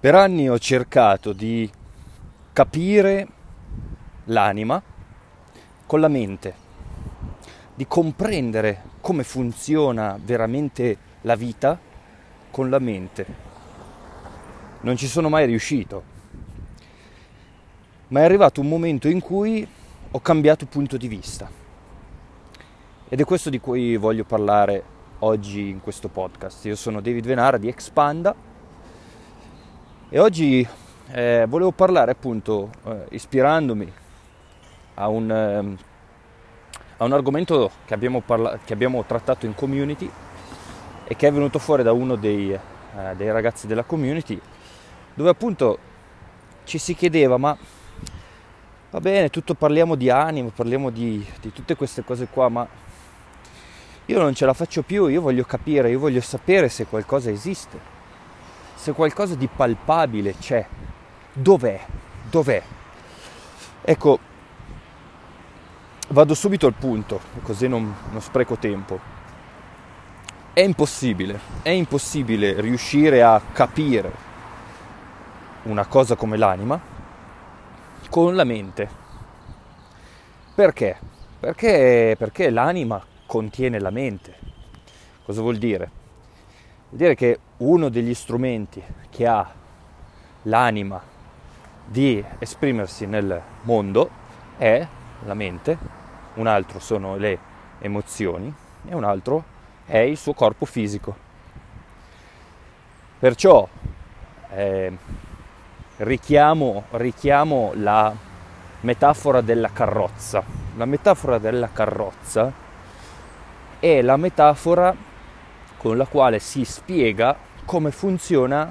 Per anni ho cercato di capire l'anima con la mente, di comprendere come funziona veramente la vita con la mente. Non ci sono mai riuscito, ma è arrivato un momento in cui ho cambiato punto di vista. Ed è questo di cui voglio parlare oggi in questo podcast. Io sono David Venara di Expanda e oggi eh, volevo parlare appunto eh, ispirandomi a un, eh, a un argomento che abbiamo, parla- che abbiamo, trattato in community e che è venuto fuori da uno dei, eh, dei ragazzi della community dove appunto ci si chiedeva ma va bene tutto parliamo di animo parliamo di, di tutte queste cose qua ma io non ce la faccio più io voglio capire io voglio sapere se qualcosa esiste se qualcosa di palpabile c'è, dov'è? Dov'è? Ecco, vado subito al punto, così non, non spreco tempo. È impossibile, è impossibile riuscire a capire una cosa come l'anima con la mente. Perché? Perché, perché l'anima contiene la mente. Cosa vuol dire? Vuol dire che uno degli strumenti che ha l'anima di esprimersi nel mondo è la mente, un altro sono le emozioni e un altro è il suo corpo fisico. Perciò eh, richiamo, richiamo la metafora della carrozza. La metafora della carrozza è la metafora con la quale si spiega come funziona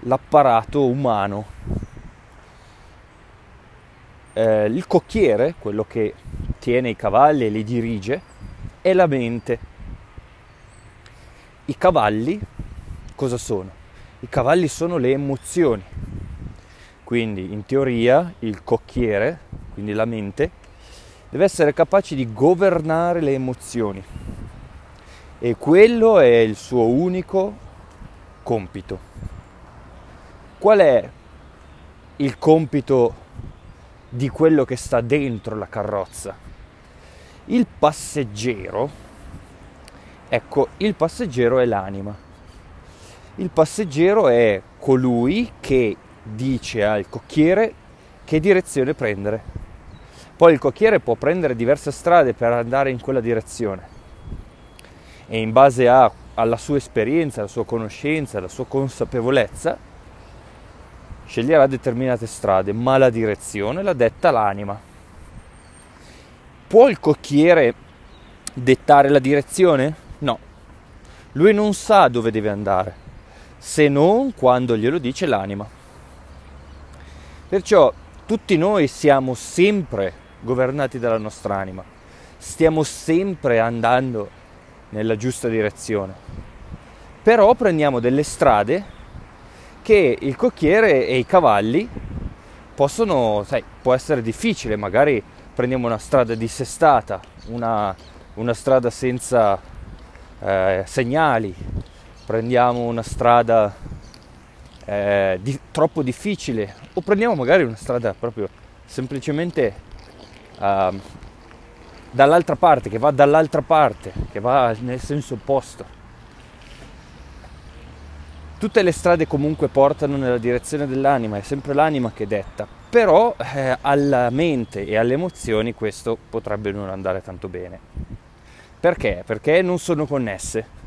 l'apparato umano. Eh, il cocchiere, quello che tiene i cavalli e li dirige, è la mente. I cavalli cosa sono? I cavalli sono le emozioni. Quindi in teoria il cocchiere, quindi la mente, deve essere capace di governare le emozioni e quello è il suo unico compito. Qual è il compito di quello che sta dentro la carrozza? Il passeggero, ecco, il passeggero è l'anima. Il passeggero è colui che dice al cocchiere che direzione prendere. Poi il cocchiere può prendere diverse strade per andare in quella direzione e in base a, alla sua esperienza, alla sua conoscenza, alla sua consapevolezza, sceglierà determinate strade, ma la direzione la detta l'anima. Può il cocchiere dettare la direzione? No. Lui non sa dove deve andare, se non quando glielo dice l'anima. Perciò tutti noi siamo sempre governati dalla nostra anima, stiamo sempre andando nella giusta direzione. Però prendiamo delle strade che il cocchiere e i cavalli possono, sai, può essere difficile, magari prendiamo una strada dissestata, una, una strada senza eh, segnali, prendiamo una strada eh, di, troppo difficile. O prendiamo magari una strada proprio semplicemente uh, dall'altra parte, che va dall'altra parte, che va nel senso opposto. Tutte le strade comunque portano nella direzione dell'anima, è sempre l'anima che detta, però eh, alla mente e alle emozioni questo potrebbe non andare tanto bene. Perché? Perché non sono connesse.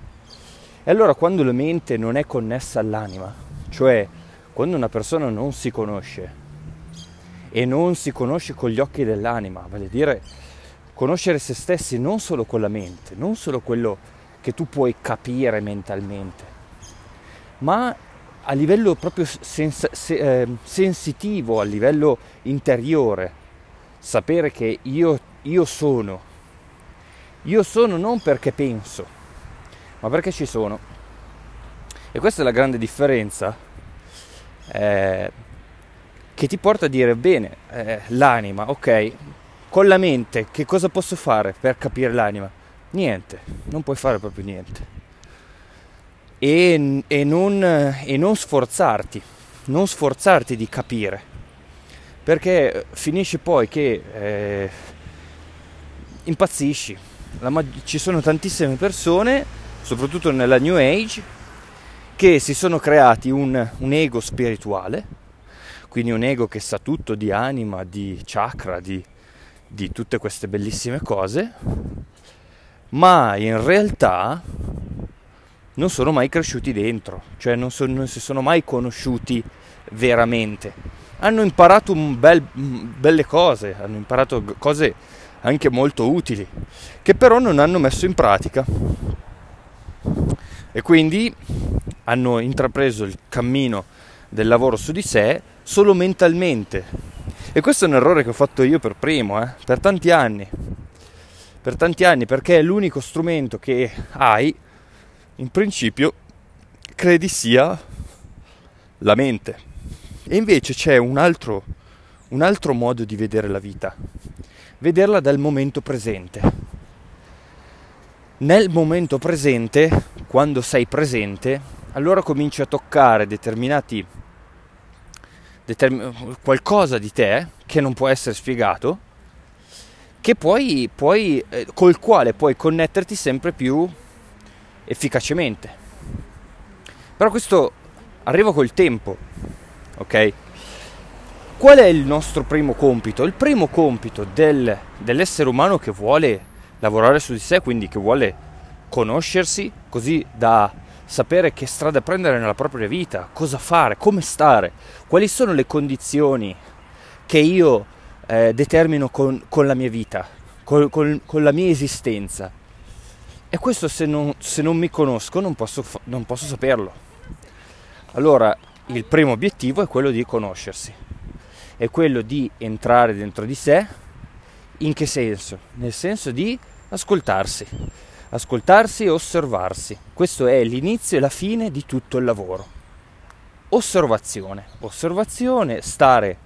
E allora quando la mente non è connessa all'anima, cioè quando una persona non si conosce e non si conosce con gli occhi dell'anima, vale dire conoscere se stessi non solo con la mente, non solo quello che tu puoi capire mentalmente, ma a livello proprio sens- se- eh, sensitivo, a livello interiore, sapere che io, io sono, io sono non perché penso, ma perché ci sono. E questa è la grande differenza eh, che ti porta a dire, bene, eh, l'anima, ok, con la mente che cosa posso fare per capire l'anima? Niente, non puoi fare proprio niente. e, e, non, e non sforzarti, non sforzarti di capire, perché finisce poi che eh, impazzisci. La, ci sono tantissime persone, soprattutto nella New Age, che si sono creati un, un ego spirituale, quindi un ego che sa tutto di anima, di chakra, di, di tutte queste bellissime cose, ma in realtà non sono mai cresciuti dentro, cioè non, so, non si sono mai conosciuti veramente. Hanno imparato bel, belle cose, hanno imparato cose anche molto utili, che però non hanno messo in pratica. E quindi hanno intrapreso il cammino del lavoro su di sé solo mentalmente. E questo è un errore che ho fatto io per primo, eh, per tanti anni. Per tanti anni, perché è l'unico strumento che hai, in principio, credi sia la mente. E invece c'è un altro, un altro modo di vedere la vita, vederla dal momento presente. Nel momento presente, quando sei presente, allora cominci a toccare determinati determin- qualcosa di te che non può essere spiegato che puoi, puoi eh, col quale puoi connetterti sempre più efficacemente. Però questo arriva col tempo ok? Qual è il nostro primo compito? Il primo compito del, dell'essere umano che vuole lavorare su di sé quindi che vuole conoscersi così da sapere che strada prendere nella propria vita, cosa fare, come stare, quali sono le condizioni che io eh, determino con, con, la mia vita, con, con, con, la mia esistenza. E questo se non, se non mi conosco non posso, non posso saperlo. Allora il primo obiettivo è quello di conoscersi, è quello di entrare dentro di sé. In che senso? Nel senso di ascoltarsi ascoltarsi e osservarsi. Questo è l'inizio e la fine di tutto il lavoro. Osservazione, osservazione, stare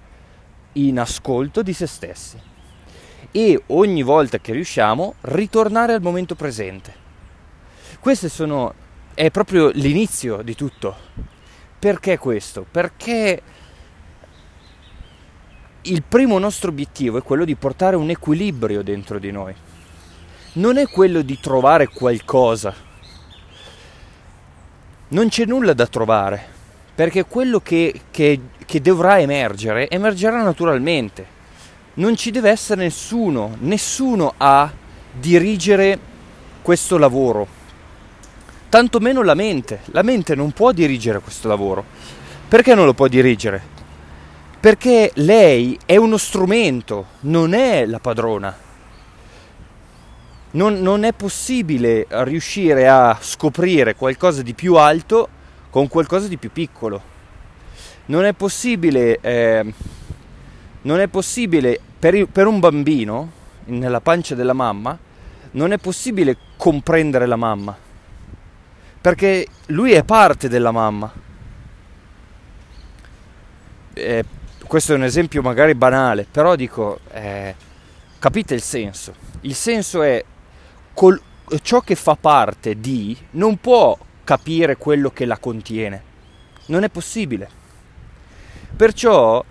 in ascolto di se stessi e ogni volta che riusciamo ritornare al momento presente. Questo sono, è proprio l'inizio di tutto. Perché questo? Perché il primo nostro obiettivo è quello di portare un equilibrio dentro di noi non è quello di trovare qualcosa. Non c'è nulla da trovare, perché quello che, che, che dovrà emergere emergerà naturalmente. Non ci deve essere nessuno, nessuno a dirigere questo lavoro. Tanto meno la mente. La mente non può dirigere questo lavoro. Perché non lo può dirigere? Perché lei è uno strumento, non è la padrona non, non è possibile riuscire a scoprire qualcosa di più alto con qualcosa di più piccolo. Non è possibile, eh, non è possibile per, per, un bambino nella pancia della mamma, non è possibile comprendere la mamma, perché lui è parte della mamma. Eh, questo è un esempio magari banale, però dico, eh, capite il senso. Il senso è col, ciò che fa parte di non può capire quello che la contiene. Non è possibile. Perciò,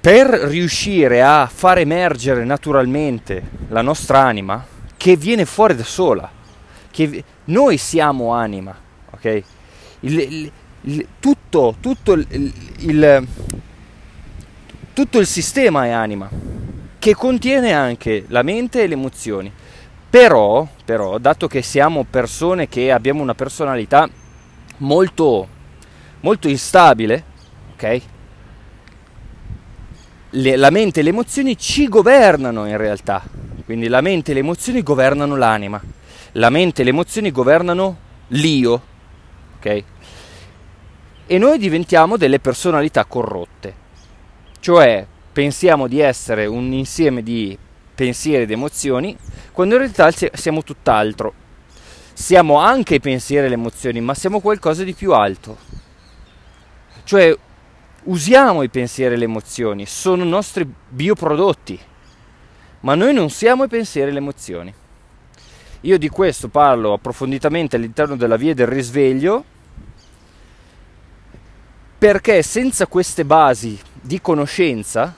per riuscire a far emergere naturalmente la nostra anima, che viene fuori da sola, che noi siamo anima, ok? Il, il, il, tutto, tutto il, tutto il sistema è anima, che contiene anche la mente e le emozioni. Però, però, dato che siamo persone che abbiamo una personalità molto, molto instabile, ok? Le, la mente e le emozioni ci governano in realtà. Quindi la mente e le emozioni governano l'anima. La mente e le emozioni governano l'io, ok? E noi diventiamo delle personalità corrotte. Cioè pensiamo di essere un insieme di pensieri ed emozioni, quando in realtà siamo tutt'altro. Siamo anche i pensieri e le emozioni, ma siamo qualcosa di più alto. Cioè, usiamo i pensieri e le emozioni, sono nostri bioprodotti, ma noi non siamo i pensieri e le emozioni. Io di questo parlo approfonditamente all'interno della via del risveglio perché senza queste basi di conoscenza,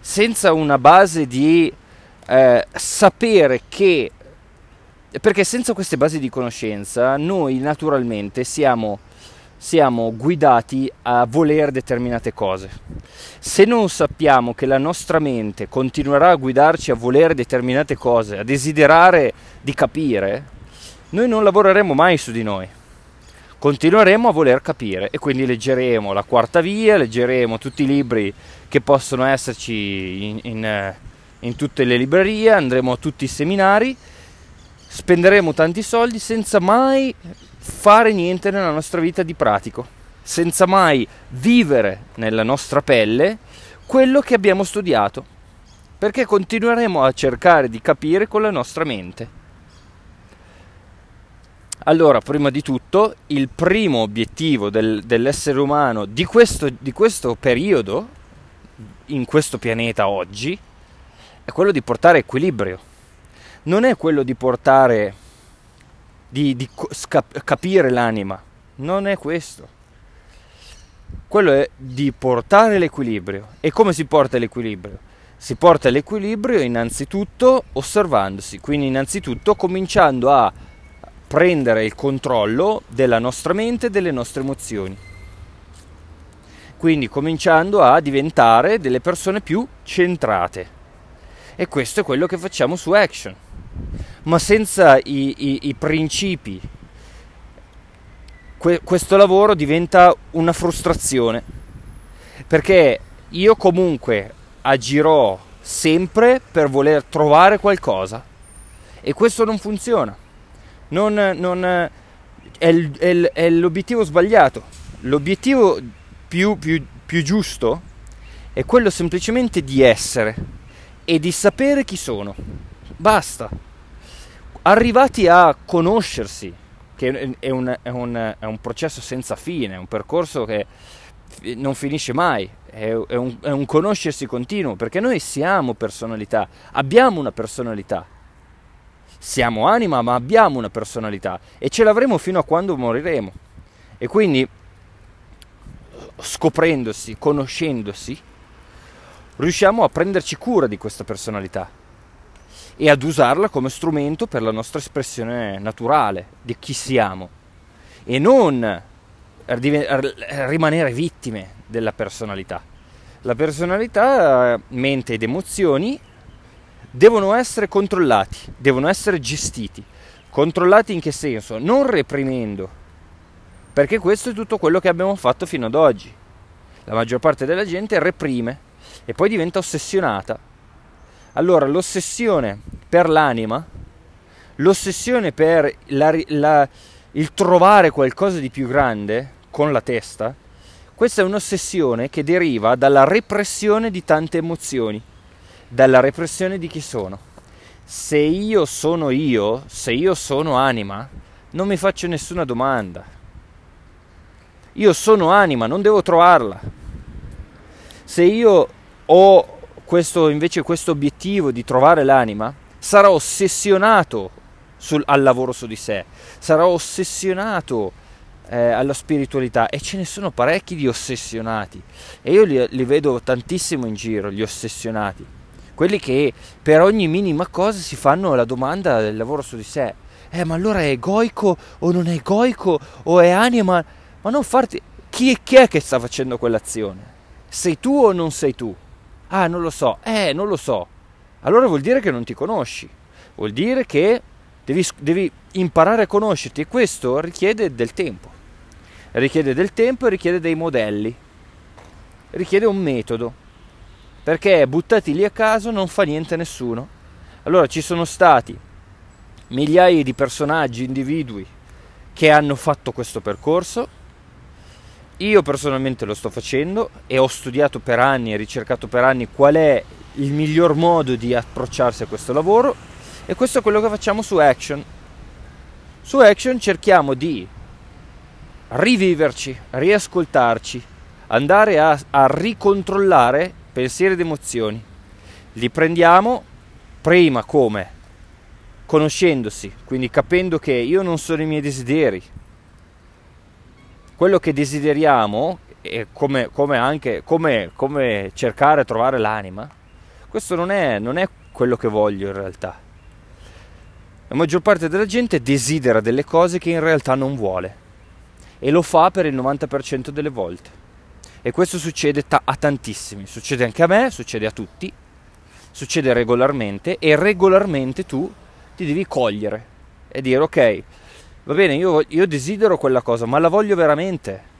senza una base di eh, sapere che perché senza queste basi di conoscenza noi naturalmente siamo, siamo guidati a voler determinate cose. Se non sappiamo che la nostra mente continuerà a guidarci a volere determinate cose, a desiderare di capire, noi non lavoreremo mai su di noi. Continueremo a voler capire e quindi leggeremo la quarta via, leggeremo tutti i libri che possono esserci in, in, in tutte le librerie, andremo a tutti i seminari spenderemo tanti soldi senza mai fare niente nella nostra vita di pratico, senza mai vivere nella nostra pelle quello che abbiamo studiato, perché continueremo a cercare di capire con la nostra mente. Allora, prima di tutto, il primo obiettivo del, dell'essere umano di questo, di questo periodo, in questo pianeta oggi, è quello di portare equilibrio non è quello di portare, di, di capire l'anima, non è questo. Quello è di portare l'equilibrio. E come si porta l'equilibrio? Si porta l'equilibrio innanzitutto osservandosi, quindi innanzitutto cominciando a prendere il controllo della nostra mente e delle nostre emozioni. Quindi cominciando a diventare delle persone più centrate. E questo è quello che facciamo su Action. Ma senza i, i, i principi que- questo lavoro diventa una frustrazione. Perché io comunque agirò sempre per voler trovare qualcosa. E questo non funziona. Non, non, è, è, è, l'obiettivo sbagliato. L'obiettivo più, più, più giusto è quello semplicemente di essere e di sapere chi sono. Basta. Arrivati a conoscersi, che è un, è, un, è un, processo senza fine, è un percorso che non finisce mai, è, un, è un conoscersi continuo, perché noi siamo personalità, abbiamo una personalità, siamo anima ma abbiamo una personalità e ce l'avremo fino a quando moriremo. E quindi scoprendosi, conoscendosi, riusciamo a prenderci cura di questa personalità e ad usarla come strumento per la nostra espressione naturale di chi siamo e non rimanere vittime della personalità. La personalità, mente ed emozioni devono essere controllati, devono essere gestiti. Controllati in che senso? Non reprimendo, perché questo è tutto quello che abbiamo fatto fino ad oggi. La maggior parte della gente reprime e poi diventa ossessionata allora, l'ossessione per l'anima, l'ossessione per la, la, il trovare qualcosa di più grande con la testa, questa è un'ossessione che deriva dalla repressione di tante emozioni, dalla repressione di chi sono. Se io sono io, se io sono anima, non mi faccio nessuna domanda. Io sono anima, non devo trovarla. Se io ho questo, invece questo obiettivo di trovare l'anima, sarà ossessionato sul, al lavoro su di sé, sarà ossessionato eh, alla spiritualità e ce ne sono parecchi di ossessionati e io li, li vedo tantissimo in giro, gli ossessionati, quelli che per ogni minima cosa si fanno la domanda del lavoro su di sé. Eh, ma allora è egoico o non è egoico o è anima? Ma non farti... Chi, chi è che sta facendo quell'azione? Sei tu o non sei tu? Ah, non lo so. Eh, non lo so. Allora vuol dire che non ti conosci. Vuol dire che devi, devi imparare a conoscerti e questo richiede del tempo. Richiede del tempo e richiede dei modelli. Richiede un metodo. Perché buttati lì a caso non fa niente nessuno. Allora ci sono stati migliaia di personaggi, individui che hanno fatto questo percorso io personalmente lo sto facendo e ho studiato per anni e ricercato per anni qual è il miglior modo di approcciarsi a questo lavoro e questo è quello che facciamo su Action. Su Action cerchiamo di riviverci, riascoltarci, andare a, a ricontrollare pensieri ed emozioni. Li prendiamo prima come conoscendosi, quindi capendo che io non sono i miei desideri. Quello che desideriamo, e come, come anche come, come cercare e trovare l'anima, questo non è, non è quello che voglio in realtà. La maggior parte della gente desidera delle cose che in realtà non vuole e lo fa per il 90% delle volte. E questo succede ta- a tantissimi, succede anche a me, succede a tutti, succede regolarmente e regolarmente tu ti devi cogliere e dire ok, va bene, io, io desidero quella cosa, ma la voglio veramente?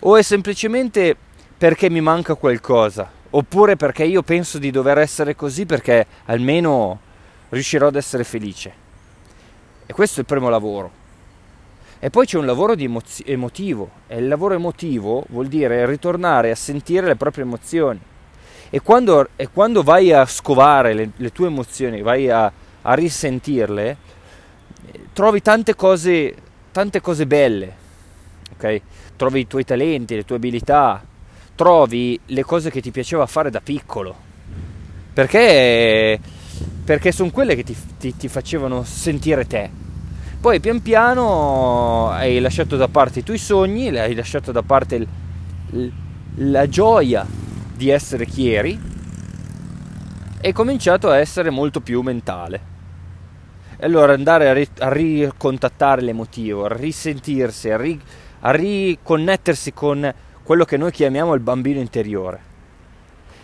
O è semplicemente perché mi manca qualcosa? Oppure perché io penso di dover essere così perché almeno riuscirò ad essere felice? E questo è il primo lavoro. E poi c'è un lavoro di emozi- emotivo, e il lavoro emotivo vuol dire ritornare a sentire le proprie emozioni. E quando, e quando vai a scovare le, le tue emozioni, vai a, a risentirle, trovi tante cose, tante cose belle, ok? Trovi i tuoi talenti, le tue abilità, trovi le cose che ti piaceva fare da piccolo, perché, perché sono quelle che ti, ti, ti facevano sentire te. Poi pian piano hai lasciato da parte i tuoi sogni, hai lasciato da parte il, la gioia di essere chieri e hai cominciato a essere molto più mentale. E allora andare a, ri- a ricontattare l'emotivo, a risentirsi, a, ri- a riconnettersi con quello che noi chiamiamo il bambino interiore.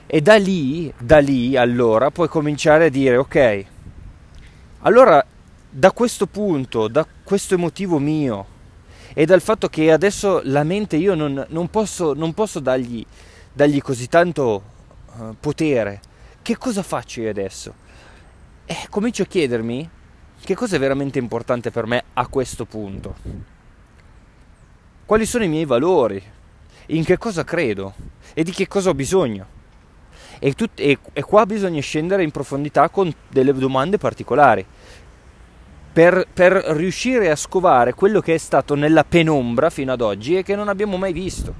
E da lì, da lì allora puoi cominciare a dire ok, allora da questo punto, da questo emotivo mio e dal fatto che adesso la mente io non, non posso, non posso dargli, dargli, così tanto uh, potere, che cosa faccio io adesso? E comincio a chiedermi che cosa è veramente importante per me a questo punto? Quali sono i miei valori? In che cosa credo? E di che cosa ho bisogno? E, tut- e, e qua bisogna scendere in profondità con delle domande particolari. Per, per, riuscire a scovare quello che è stato nella penombra fino ad oggi e che non abbiamo mai visto.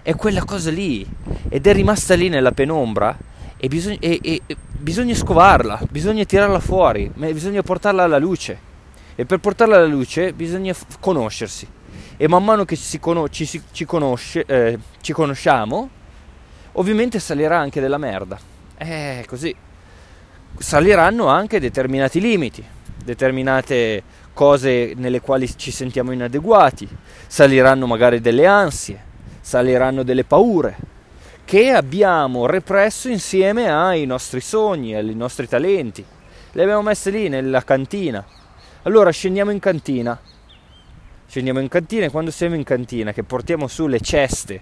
È quella cosa lì ed è rimasta lì nella penombra e bisogna, e, e, bisogna scovarla, bisogna tirarla fuori, bisogna portarla alla luce. E per portarla alla luce bisogna f- conoscersi. E man mano che ci, conos- ci, ci, conosce, eh, ci conosciamo, ovviamente salirà anche della merda. È così. Saliranno anche determinati limiti, determinate cose nelle quali ci sentiamo inadeguati, saliranno magari delle ansie, saliranno delle paure, che abbiamo represso insieme ai nostri sogni, ai nostri talenti. Le abbiamo messe lì nella cantina. Allora scendiamo in cantina. Scendiamo in cantina e quando siamo in cantina che portiamo su le ceste,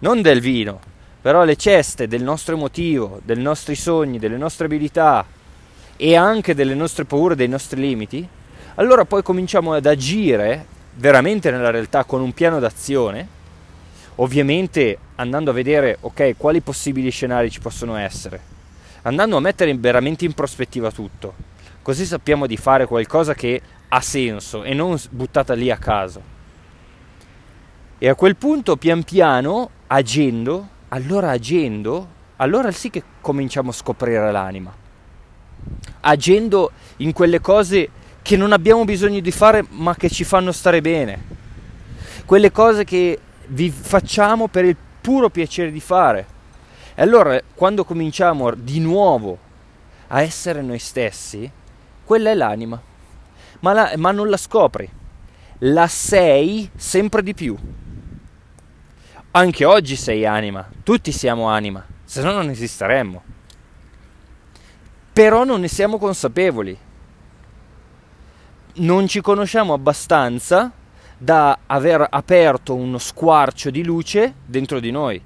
non del vino, però le ceste del nostro emotivo, dei nostri sogni, delle nostre abilità e anche delle nostre paure, dei nostri limiti, allora poi cominciamo ad agire veramente nella realtà con un piano d'azione ovviamente andando a vedere ok quali possibili scenari ci possono essere. Andando a mettere veramente in prospettiva tutto. Così sappiamo di fare qualcosa che ha senso e non buttata lì a caso. E a quel punto pian piano agendo allora agendo allora sì che cominciamo a scoprire l'anima. Agendo in quelle cose che non abbiamo bisogno di fare ma che ci fanno stare bene. Quelle cose che vi facciamo per il puro piacere di fare. E allora quando cominciamo di nuovo a essere noi stessi, quella è l'anima. Ma, la, ma non la scopri, la sei sempre di più. Anche oggi sei anima, tutti siamo anima, se no non esisteremmo. Però non ne siamo consapevoli. Non ci conosciamo abbastanza da aver aperto uno squarcio di luce dentro di noi.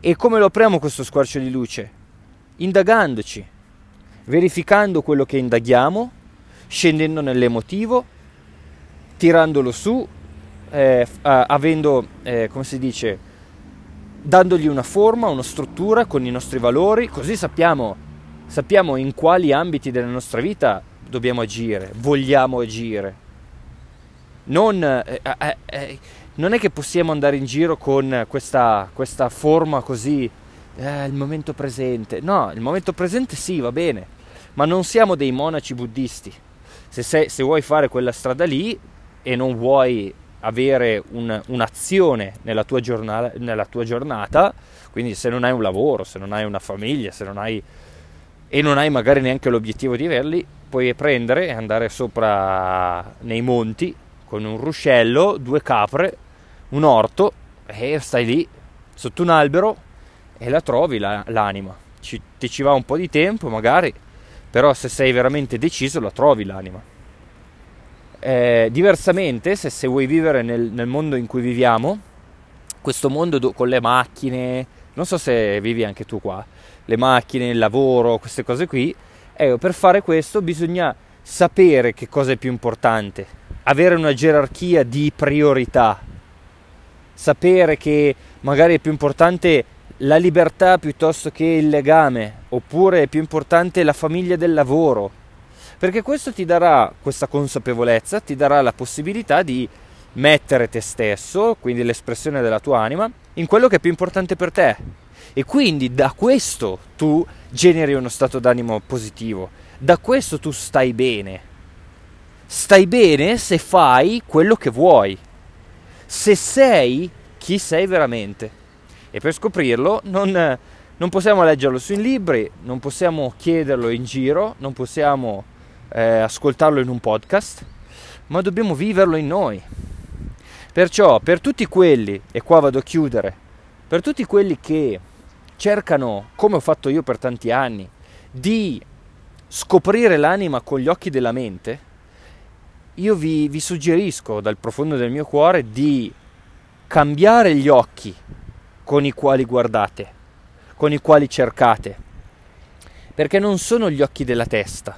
E come lo apriamo questo squarcio di luce? Indagandoci, verificando quello che indaghiamo, scendendo nell'emotivo, tirandolo su, eh, avendo, eh, come si dice, dandogli una forma, una struttura con i nostri valori, così sappiamo, sappiamo in quali ambiti della nostra vita dobbiamo agire, vogliamo agire non, eh, eh, eh, non, è che possiamo andare in giro con questa, questa forma così, eh, il momento presente. No, il momento presente sì, va bene, ma non siamo dei monaci buddisti. Se, sei, se vuoi fare quella strada lì e non vuoi avere un, un'azione nella tua, giornata, nella tua giornata, quindi se non hai un lavoro, se non hai una famiglia, se non hai e non hai magari neanche l'obiettivo di averli, puoi prendere e andare sopra nei monti con un ruscello, due capre, un orto e stai lì sotto un albero e la trovi la, l'anima. Ci, ti ci va un po' di tempo magari, però se sei veramente deciso la trovi l'anima. Eh, diversamente, se, se, vuoi vivere nel, nel, mondo in cui viviamo, questo mondo do, con le macchine, non so se vivi anche tu qua, le macchine, il lavoro, queste cose qui, ecco, per fare questo bisogna sapere che cosa è più importante, avere una gerarchia di priorità, sapere che magari è più importante la libertà piuttosto che il legame, oppure è più importante la famiglia del lavoro, perché questo ti darà questa consapevolezza, ti darà la possibilità di mettere te stesso, quindi l'espressione della tua anima, in quello che è più importante per te. E quindi da questo tu generi uno stato d'animo positivo, da questo tu stai bene. Stai bene se fai quello che vuoi, se sei chi sei veramente. E per scoprirlo non, non possiamo leggerlo sui libri, non possiamo chiederlo in giro, non possiamo eh, ascoltarlo in un podcast, ma dobbiamo viverlo in noi. Perciò per tutti quelli, e qua vado a chiudere, per tutti quelli che cercano, come ho fatto io per tanti anni, di scoprire l'anima con gli occhi della mente, io vi, vi suggerisco dal profondo del mio cuore di cambiare gli occhi con i quali guardate, con i quali cercate, perché non sono gli occhi della testa,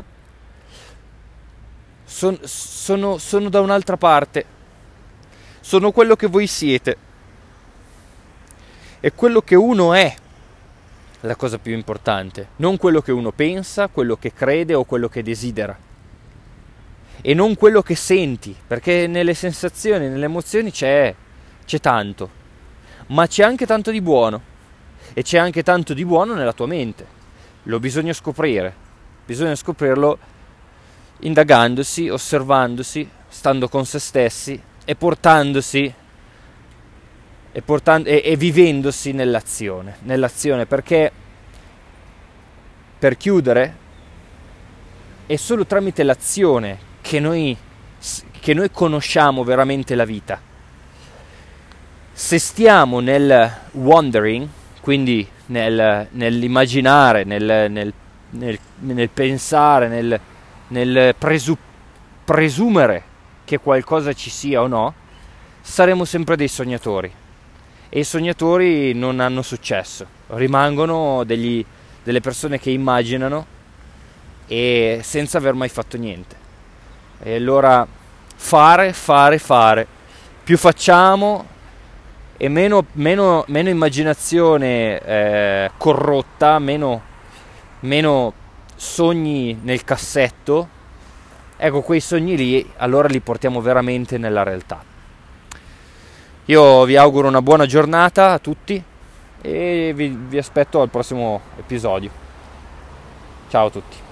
sono, sono, sono da un'altra parte, sono quello che voi siete, è quello che uno è la cosa più importante, non quello che uno pensa, quello che crede o quello che desidera. E non quello che senti, perché nelle sensazioni, nelle emozioni c'è, c'è tanto, ma c'è anche tanto di buono. E c'è anche tanto di buono nella tua mente. Lo bisogna scoprire. Bisogna scoprirlo indagandosi, osservandosi, stando con se stessi e portandosi e, portando, e, e vivendosi nell'azione, nell'azione perché per chiudere è solo tramite l'azione che noi, che noi conosciamo veramente la vita. Se stiamo nel wondering, quindi nel, nell'immaginare, nel, nel, nel, pensare, nel, nel presu- presumere che qualcosa ci sia o no, saremo sempre dei sognatori. E i sognatori non hanno successo, rimangono degli, delle persone che immaginano e senza aver mai fatto niente. E allora fare, fare, fare. Più facciamo e meno, meno, meno immaginazione eh, corrotta, meno, meno sogni nel cassetto, ecco quei sogni lì allora li portiamo veramente nella realtà. Io vi auguro una buona giornata a tutti e vi, vi aspetto al prossimo episodio. Ciao a tutti.